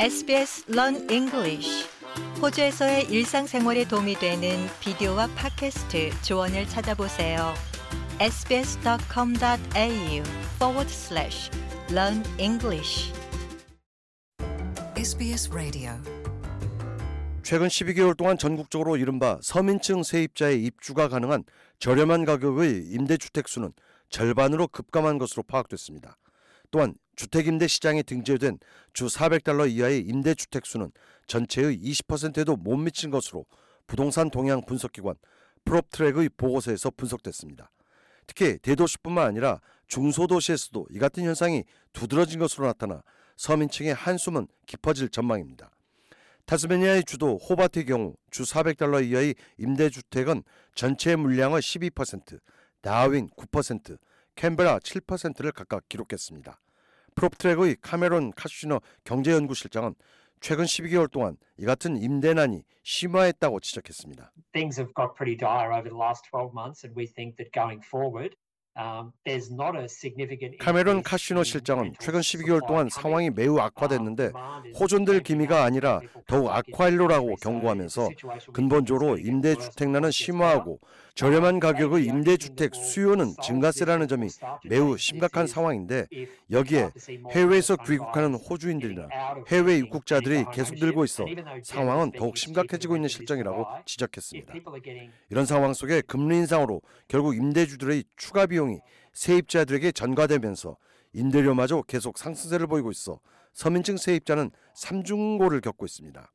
SBS Learn English 호주에서의 일상생활에 도움이 되는 비디오와 팟캐스트 조언을 찾아보세요. sbs.com.au forward slash learn English SBS Radio. 최근 12개월 동안 전국적으로 이른바 서민층 세입자의 입주가 가능한 저렴한 가격의 임대주택 수는 절반으로 급감한 것으로 파악됐습니다. 또한 주택임대 시장에 등재된 주 400달러 이하의 임대주택 수는 전체의 20%에도 못 미친 것으로 부동산 동향 분석기관 프롭트랙의 보고서에서 분석됐습니다. 특히 대도시뿐만 아니라 중소도시에서도 이 같은 현상이 두드러진 것으로 나타나 서민층의 한숨은 깊어질 전망입니다. 타스메니아의 주도 호바트의 경우 주 400달러 이하의 임대주택은 전체 물량의 12%, 다윈 9%, 캔베라 7%를 각각 기록했습니다. 프롭트랙의 카메론 카슈너 경제연구실장은 최근 12개월 동안 이 같은 임대난이 심화했다고 지적했습니다. things have got pretty dire over the last 12 months, and we think that going forward, um, there's not a significant. 카메론 카시노 실장은 최근 12개월 동안 상황이. 매우 악화됐는데 호존될 기미가 아니라 더욱 악화일로라고 경고하면서 근본적으로 임대주택난은 심화하고 저렴한 가격의 임대주택 수요는 증가세라는 점이 매우 심각한 상황인데 여기에 해외에서 귀국하는 호주인들이나 해외 입국자들이 계속 늘고 있어 상황은 더욱 심각해지고 있는 실정이라고 지적했습니다. 이런 상황 속에 금리 인상으로 결국 임대주들의 추가 비용이 세입자들에게 전가되면서 임대료마저 계속 상승세를 보이고 있어 서민층 세입자는 삼중고를 겪고 있습니다.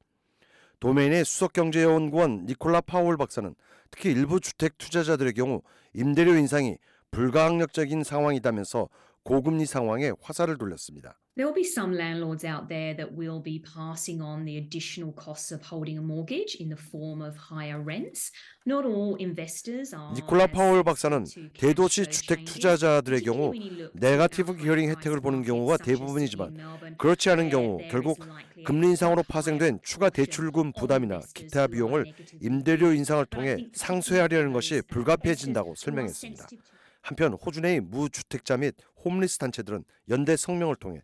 도메인의 수석경제연구원 니콜라 파월 박사는 특히 일부 주택 투자자들의 경우 임대료 인상이 불가항력적인 상황이다면서 고금리 상황에 화살을 돌렸습니다. There will be some landlords out there that will be passing on the additional costs of holding a mortgage in the form of higher rents. Not all investors are. 니콜라 파월 박사는 대도시 주택 투자자들의 경우 네가티브 기어링 혜택을 보는 경우가 대부분이지만 그렇지 않은 경우 결국 금리 인상으로 파생된 추가 대출금 부담이나 기타 비용을 임대료 인상을 통해 상쇄하려는 것이 불가피해진다고 설명했습니다. 한편 호주 내의 무주택자 및 홈리스 단체들은 연대 성명을 통해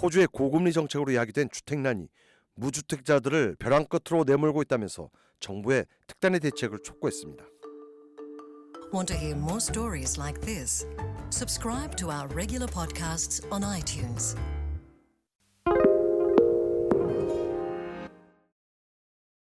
호주의 고금리 정책으로 야기된 주택난이 무주택자들을 벼랑 끝으로 내몰고 있다면서 정부의 특단의 대책을 촉구했습니다. Want to hear more stories like this? Subscribe to our regular podcasts on iTunes.